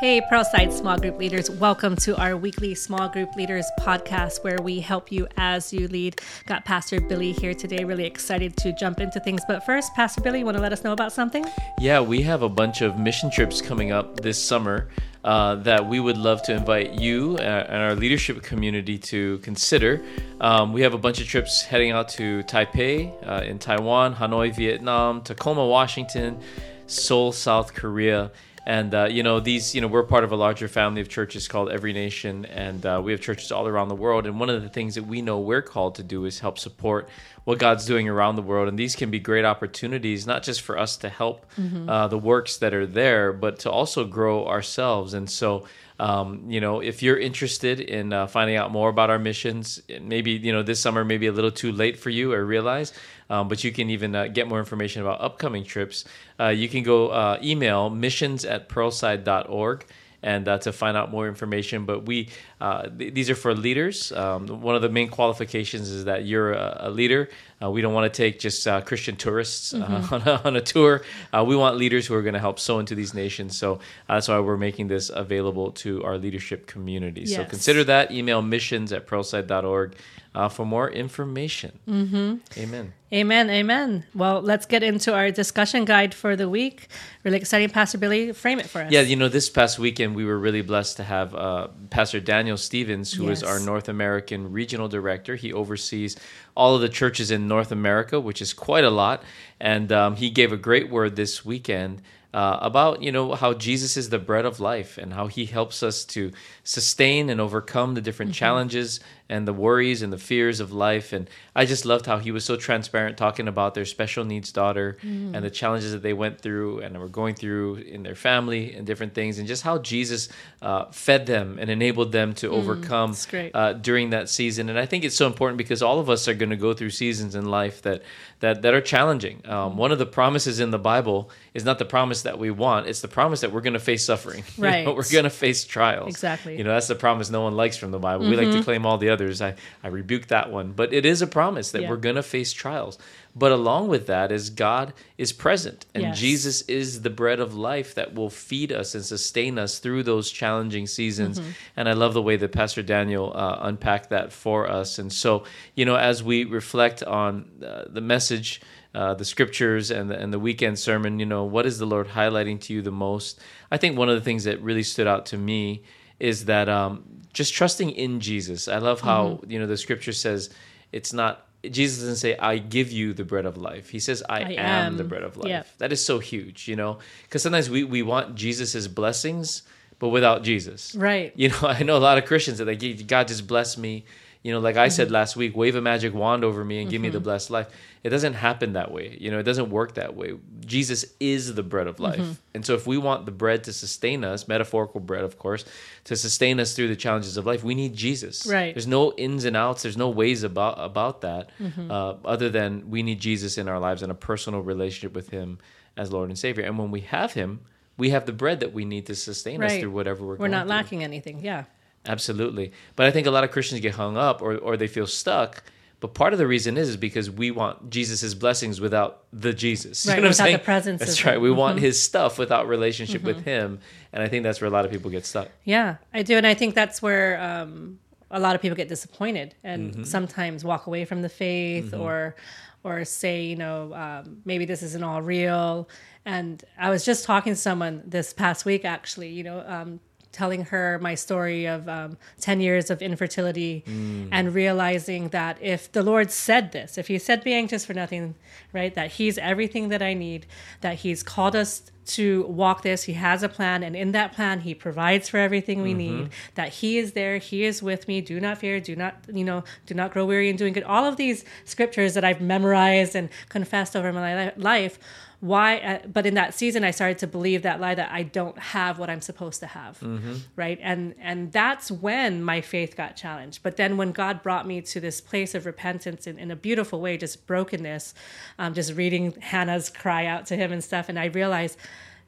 Hey, Pearlside Small Group Leaders, welcome to our weekly Small Group Leaders podcast where we help you as you lead. Got Pastor Billy here today, really excited to jump into things. But first, Pastor Billy, you want to let us know about something? Yeah, we have a bunch of mission trips coming up this summer uh, that we would love to invite you uh, and our leadership community to consider. Um, we have a bunch of trips heading out to Taipei uh, in Taiwan, Hanoi, Vietnam, Tacoma, Washington, Seoul, South Korea and uh, you know these you know we're part of a larger family of churches called every nation. And uh, we have churches all around the world. And one of the things that we know we're called to do is help support what god's doing around the world and these can be great opportunities not just for us to help mm-hmm. uh, the works that are there but to also grow ourselves and so um, you know, if you're interested in uh, finding out more about our missions, maybe you know this summer may be a little too late for you, I realize, um, but you can even uh, get more information about upcoming trips. Uh, you can go uh, email missions at pearlside.org and uh, to find out more information. But we uh, th- these are for leaders. Um, one of the main qualifications is that you're a, a leader. Uh, we don't want to take just uh, Christian tourists uh, mm-hmm. on, a, on, a, tour. Uh, we want leaders who are going to help sow into these nations. So that's why we're making this available to our leadership community. Yes. So consider that. Email missions at pearlside.org uh, for more information. Mm-hmm. Amen. Amen. Amen. Well, let's get into our discussion guide for the week. Really exciting, Pastor Billy. Frame it for us. Yeah, you know, this past weekend we were really blessed to have uh, Pastor Daniel Stevens, who yes. is our North American regional director. He oversees all of the churches in North America, which is quite a lot. And um, he gave a great word this weekend uh, about you know how Jesus is the bread of life and how He helps us to sustain and overcome the different mm-hmm. challenges and the worries and the fears of life. And I just loved how He was so transparent, talking about their special needs daughter mm-hmm. and the challenges that they went through and were going through in their family and different things, and just how Jesus uh, fed them and enabled them to mm, overcome uh, during that season. And I think it's so important because all of us are going to go through seasons in life that that that are challenging. Um, one of the promises in the Bible is not the promise that we want; it's the promise that we're going to face suffering. Right, you know, we're going to face trials. Exactly. You know, that's the promise no one likes from the Bible. Mm-hmm. We like to mm-hmm. claim all the others. I I rebuke that one, but it is a promise that yeah. we're going to face trials. But along with that is God is present, and yes. Jesus is the bread of life that will feed us and sustain us through those challenging seasons. Mm-hmm. And I love the way that Pastor Daniel uh, unpacked that for us. And so, you know, as we reflect on uh, the message. Uh, the scriptures and the, and the weekend sermon, you know, what is the Lord highlighting to you the most? I think one of the things that really stood out to me is that um, just trusting in Jesus. I love how, mm-hmm. you know, the scripture says it's not Jesus doesn't say, I give you the bread of life. He says, I, I am, am, the bread of life. Yeah. That is so huge, you know? Because sometimes we, we want Jesus's blessings, but without Jesus. Right. You know, I know a lot of Christians that like, God just bless me you know, like I said mm-hmm. last week, wave a magic wand over me and mm-hmm. give me the mm-hmm. blessed life. It doesn't happen that way. You know, it doesn't work that way. Jesus is the bread of life. Mm-hmm. And so if we want the bread to sustain us, metaphorical bread, of course, to sustain us through the challenges of life, we need Jesus. Right. There's no ins and outs. There's no ways about about that mm-hmm. uh, other than we need Jesus in our lives and a personal relationship with him as Lord and Savior. And when we have him, we have the bread that we need to sustain right. us through whatever we're, going through. we're not through. lacking anything. Yeah. Absolutely. But I think a lot of Christians get hung up or, or they feel stuck. But part of the reason is is because we want Jesus' blessings without the Jesus. Right, you know without the presence. That's right. We mm-hmm. want his stuff without relationship mm-hmm. with him. And I think that's where a lot of people get stuck. Yeah, I do. And I think that's where um, a lot of people get disappointed and mm-hmm. sometimes walk away from the faith mm-hmm. or or say, you know, um, maybe this isn't all real. And I was just talking to someone this past week, actually, you know, um, telling her my story of um, 10 years of infertility mm. and realizing that if the Lord said this, if He said, Be anxious for nothing, right, that He's everything that I need, that He's called us to walk this, He has a plan, and in that plan, He provides for everything we mm-hmm. need, that He is there, He is with me, do not fear, do not, you know, do not grow weary in doing good. All of these scriptures that I've memorized and confessed over my life why uh, but in that season i started to believe that lie that i don't have what i'm supposed to have mm-hmm. right and and that's when my faith got challenged but then when god brought me to this place of repentance in, in a beautiful way just brokenness um, just reading hannah's cry out to him and stuff and i realized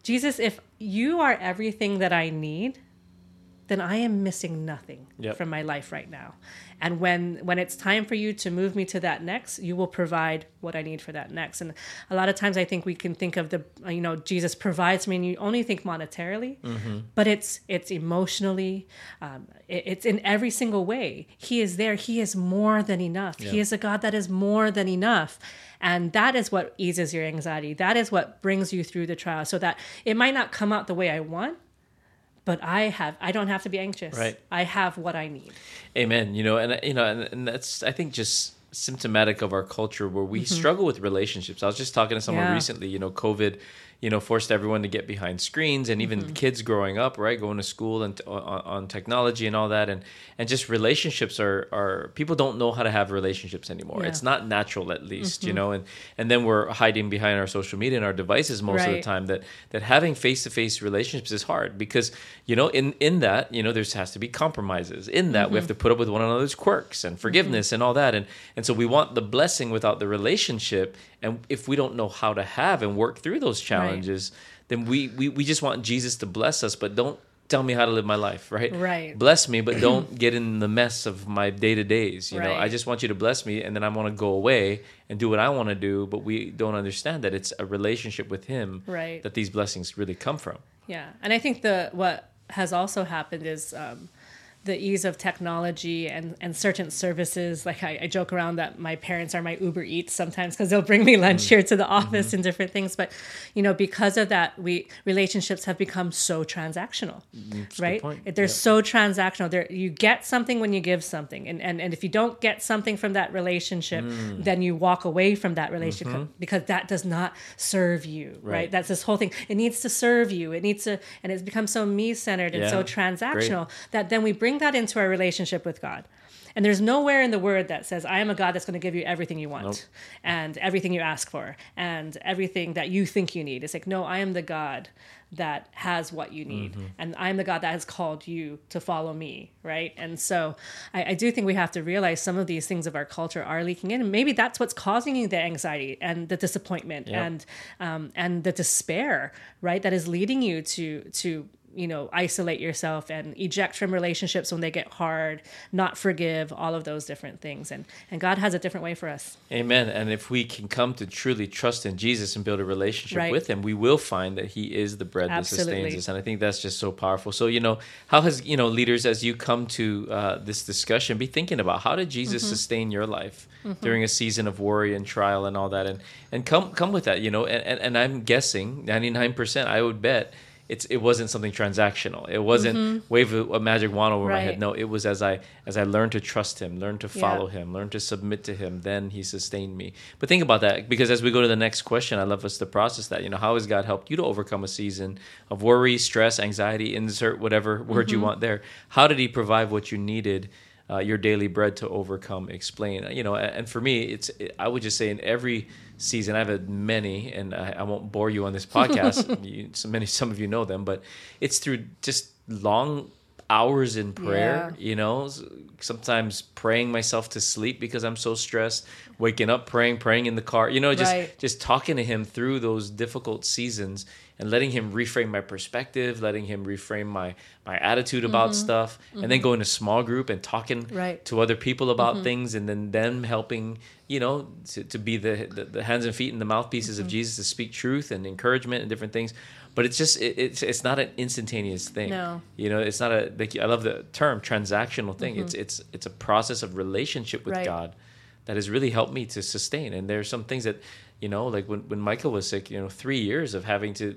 jesus if you are everything that i need then I am missing nothing Yep. from my life right now. And when when it's time for you to move me to that next, you will provide what I need for that next. And a lot of times I think we can think of the you know Jesus provides me, and you only think monetarily, but it's it's emotionally, um, it- it's in every single way. He is there. He is more than enough. He is a God that is more than enough. And that is what eases your anxiety. That is what brings you through the trial so that it might not come out the way I want, but I have I don't have to be anxious. Right. I have what I need. Amen. You know, and you know, and, and that's I think just symptomatic of our culture where we struggle with relationships. I was just talking to someone Mm-hmm. Yeah. recently. You know, COVID, you know, forced everyone to get behind screens, and even Mm-hmm. kids growing up, right, going to school and on, on technology and all that, and and just relationships are are people don't know how to have relationships anymore. Yeah. Mm-hmm. It's not natural, at least, you know, and and then we're hiding behind our social media and our devices most of the time. That that having face to face relationships is hard because you know in in that you know there's has to be compromises. In that we Mm-hmm. have to put up with one another's quirks and forgiveness and all that, and and so we want the blessing without the relationship. And if we don't know how to have and work through those challenges, then we, we we just want Jesus to bless us, but don't tell me how to live my life, right? Right. Bless me, but don't get in the mess of my day to days. You know, I just want you to bless me, and then I want to go away and do what I want to do. But we don't understand that it's a relationship with Him Right. that these blessings really come from. Yeah, and I think the what has also happened is um, the ease of technology and and certain services. Like I, I joke around that my parents are my Uber Eats sometimes because they'll bring me lunch here to the office and different things. But you know, because of that, we relationships have become so transactional, right? point. They're so transactional. There, you get something when you give something, and and and if you don't get something from that relationship, then you walk away from that relationship because that does not serve you, right? Right. That's this whole thing. It needs to serve you. It needs to, and it's become so me centered and so Yeah. transactional that then we bring that into our relationship with God. And there's nowhere in the word that says, I am a God that's going to give you everything you want Nope. and everything you ask for and everything that you think you need. It's like, no, I am the God that has what you need. Mm-hmm. And I'm the God that has called you to follow me, right? And so I, I do think we have to realize some of these things of our culture are leaking in. And maybe that's what's causing you the anxiety and the disappointment Yeah. and um, and the despair, right? That is leading you to to you know isolate yourself and eject from relationships when they get hard not forgive all of those different things and and god has a different way for us Amen. And if we can come to truly trust in Jesus and build a relationship Right. with Him, we will find that He is the bread that sustains us. And I think that's just so powerful. So, you know, how has, you know, leaders, as you come to uh, this discussion, be thinking about how did Jesus Mm-hmm. sustain your life during a season of worry and trial and all that? And, and come, come with that, you know, and, and, and I'm guessing 99%, I would bet. It's, it wasn't something transactional. It wasn't wave a, a magic wand over my Mm-hmm. Head. No, it was as I as I learned to trust him, learned to Yeah. follow him, learned to submit to him, then he sustained me. But think about that because as we go to the next question, I love us to process that. You know, how has God helped you to overcome a season of worry, stress, anxiety, insert whatever word Mm-hmm. you want there? How did he provide what you needed? Uh, your daily bread to overcome explain you know and for me it's i would just say in every season i've had many and i, I won't bore you on this podcast you, so many some of you know them but it's through just long hours in prayer Yeah. you know sometimes praying myself to sleep because i'm so stressed waking up praying praying in the car you know just Right. just talking to him through those difficult seasons and letting him reframe my perspective letting him reframe my my attitude about stuff and then going to small group and talking Mm-hmm. Right. to other people about things and then them helping you know to, to be the, the the hands and feet and the mouthpieces Mm-hmm. of jesus to speak truth and encouragement and different things but it's just it, it's it's not an instantaneous thing No. you know it's not a like i love the term transactional thing it's it's it's a process of relationship with Mm-hmm. Right. god that has really helped me to sustain and there's some things that you know like when, when michael was sick you know three years of having to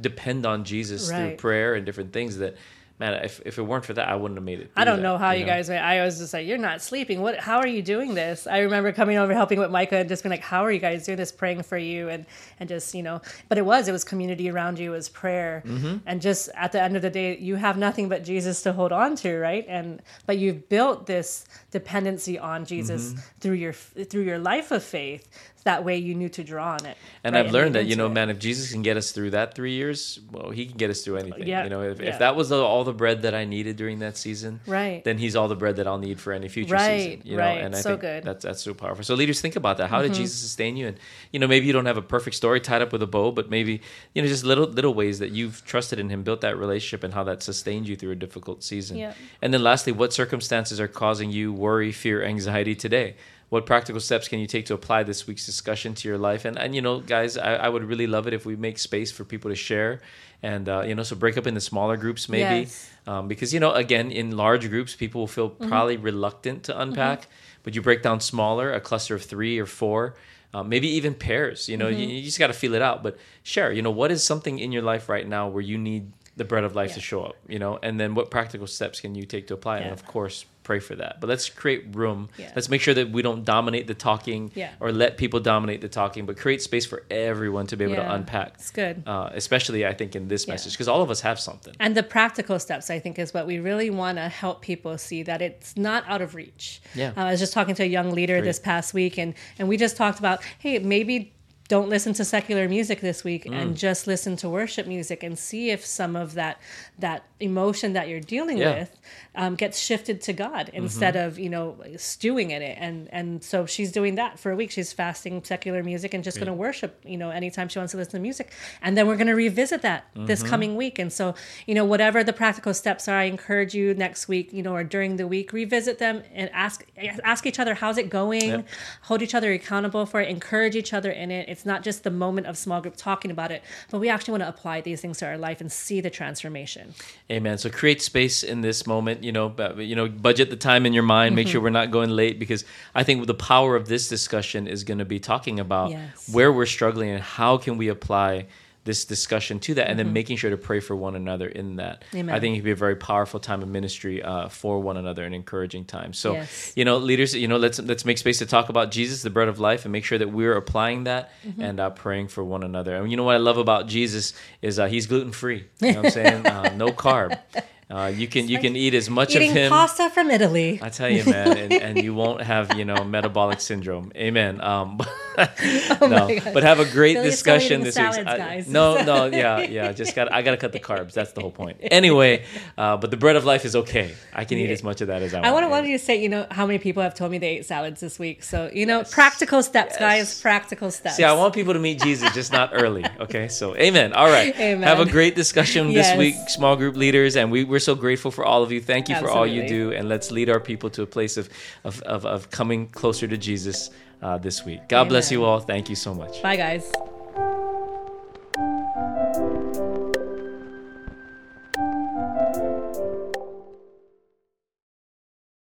depend on jesus through prayer and different things that man if, if it weren't for that i wouldn't have made it I don't know how you, guys. I was just like, "You're not sleeping. What? How are you doing this?" I remember coming over helping with Micah and just being like, "How are you guys doing this? Praying for you and and just you know." But it was it was community around you, it was prayer, mm-hmm. and just at the end of the day, you have nothing but Jesus to hold on to, right? And but you've built this dependency on Jesus mm-hmm. through your through your life of faith that way you knew to draw on it. And right, I've learned that, you know, it. man, if Jesus can get us through that three years, well, he can get us through anything. Yeah, You know, if, yeah. if that was the, all the bread that I needed during that season, Right. then he's all the bread that I'll need for any future Right, season. You know, right. and I So think good. Mm-hmm. that's that's so powerful. So leaders, think about that. How did Jesus sustain you? And you know, maybe you don't have a perfect story tied up with a bow, but maybe you know, just little little ways that you've trusted in him, built that relationship, and how that sustained you through a difficult season. Yeah. And then lastly, what circumstances are causing you worry, fear, anxiety today? What practical steps can you take to apply this week's discussion to your life? And and you know, guys, I, I would really love it if we make space for people to share, and uh, you know, so break up into smaller groups maybe, Yes. um, because you know, again, in large groups, people will feel probably reluctant to unpack. But you break down smaller, a cluster of three or four. Uh, maybe even pairs. You know, you, you just got to feel it out. But share. You know, what is something in your life right now where you need the bread of life to show up? You know, and then what practical steps can you take to apply it? And of course, pray for that. But let's create room. Yeah. Let's make sure that we don't dominate the talking Yeah. or let people dominate the talking, but create space for everyone to be able to unpack. It's good. Uh, especially, I think, in this Yeah. message, because all of us have something. And the practical steps, I think, is what we really want to help people see that it's not out of reach. Yeah. Uh, I was just talking to a young leader Great. this past week, and, and we just talked about, hey, maybe don't listen to secular music this week Mm. and just listen to worship music and see if some of that that emotion that you're dealing Yeah. Mm-hmm. with um, gets shifted to God instead of you know stewing in it and and so she's doing that for a week she's fasting secular music and just going to worship you know anytime she wants to listen to music and then we're going to revisit that this Mm-hmm. coming week and so you know whatever the practical steps are I encourage you next week you know or during the week revisit them and ask ask each other how's it going Yep. hold each other accountable for it encourage each other in it it's not just the moment of small group talking about it but we actually want to apply these things to our life and see the transformation Amen. So create space in this moment. You know, but, you know, budget the time in your mind. Make Mm-hmm. sure we're not going late because I think the power of this discussion is going to be talking about Yes. where we're struggling and how can we apply this discussion to that, and Mm-hmm. then making sure to pray for one another in that. Amen. I think it could be a very powerful time of ministry uh, for one another and encouraging time. So, Yes. you know, leaders, you know, let's let's make space to talk about Jesus, the bread of life, and make sure that we're applying that Mm-hmm. and uh, praying for one another. And you know what I love about Jesus is uh, he's gluten free. You know what I'm saying? uh, no carb. Uh, you can you can eat as much of him. pasta from italy I tell you, man, and, and you won't have you know metabolic syndrome. Amen. Um, Oh gosh. but have a great discussion this week. I- no, no, yeah, yeah. Just got I got to cut the carbs. That's the whole point. Anyway, uh, but the bread of life is okay. I can eat as much of that as I want. I want to want you to say, you know, how many people have told me they ate salads this week. So, you know, practical steps, Yes. guys. Practical steps. See, I want people to meet Jesus, just not early. Okay, so amen. All right. Amen. Have a great discussion Yes. this week, small group leaders, and we, we're so grateful for all of you. Thank you for all you do, and let's lead our people to a place of of, of, of coming closer to Jesus uh, this week. God bless you all. Thank you so much. Bye, guys.